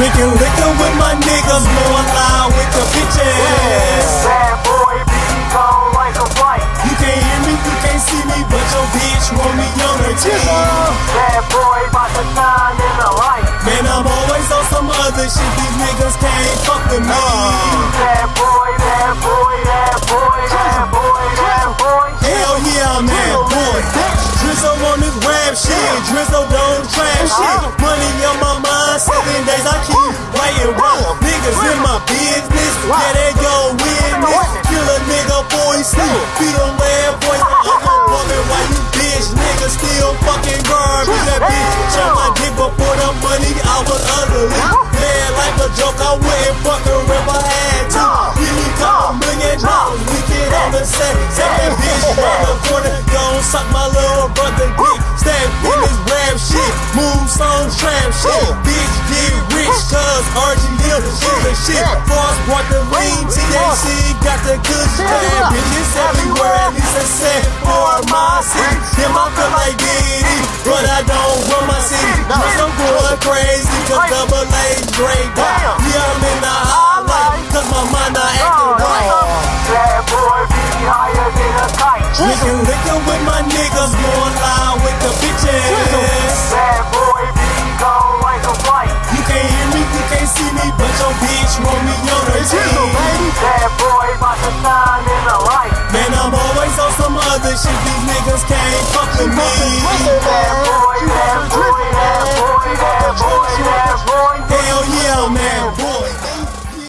Drinking liquor with my niggas, blowing loud with the bitches. Bad boy be like a flight. You can't hear me, you can't see me, but your bitch want me on her team. Bad boy about to shine in the light. Man, I'm always on some other shit, these niggas can't fuck with me. Bad boy, bad boy, bad boy, bad boy, bad boy. Hell yeah, I'm that boy. Drizzo on this rap shit, Drizzo I keep writing wrong. Niggas in my business, yeah, they go witness. Kill a nigga, boy, sleep. Feed on bad boys, I'm a woman, why you bitch? Nigga still fucking garbage. That bitch on my dick before the money, I was ugly. Man, like a joke, I wouldn't fuck her if I had to. Really couple million dollars, we get on the set. Set that bitch on the corner, gon' suck my little brother dick. Step in this rap shit, move songs, trap shit. Bitch, get rich, cuz RG Hill is the shit. Frost brought the lean, THC got the good shit. Bitches everywhere, at least I said for my city. Them I feel like Diddy, but I don't run my city. Cause I'm going crazy, cause double A great. Yeah, I'm in the highlight, cause my mind not acting right. Bad boy be higher than a kite. Drinking liquor with my see me, but your bitch want me on her team. Bad boy, about to shine in the light. Man, I'm always on some other shit.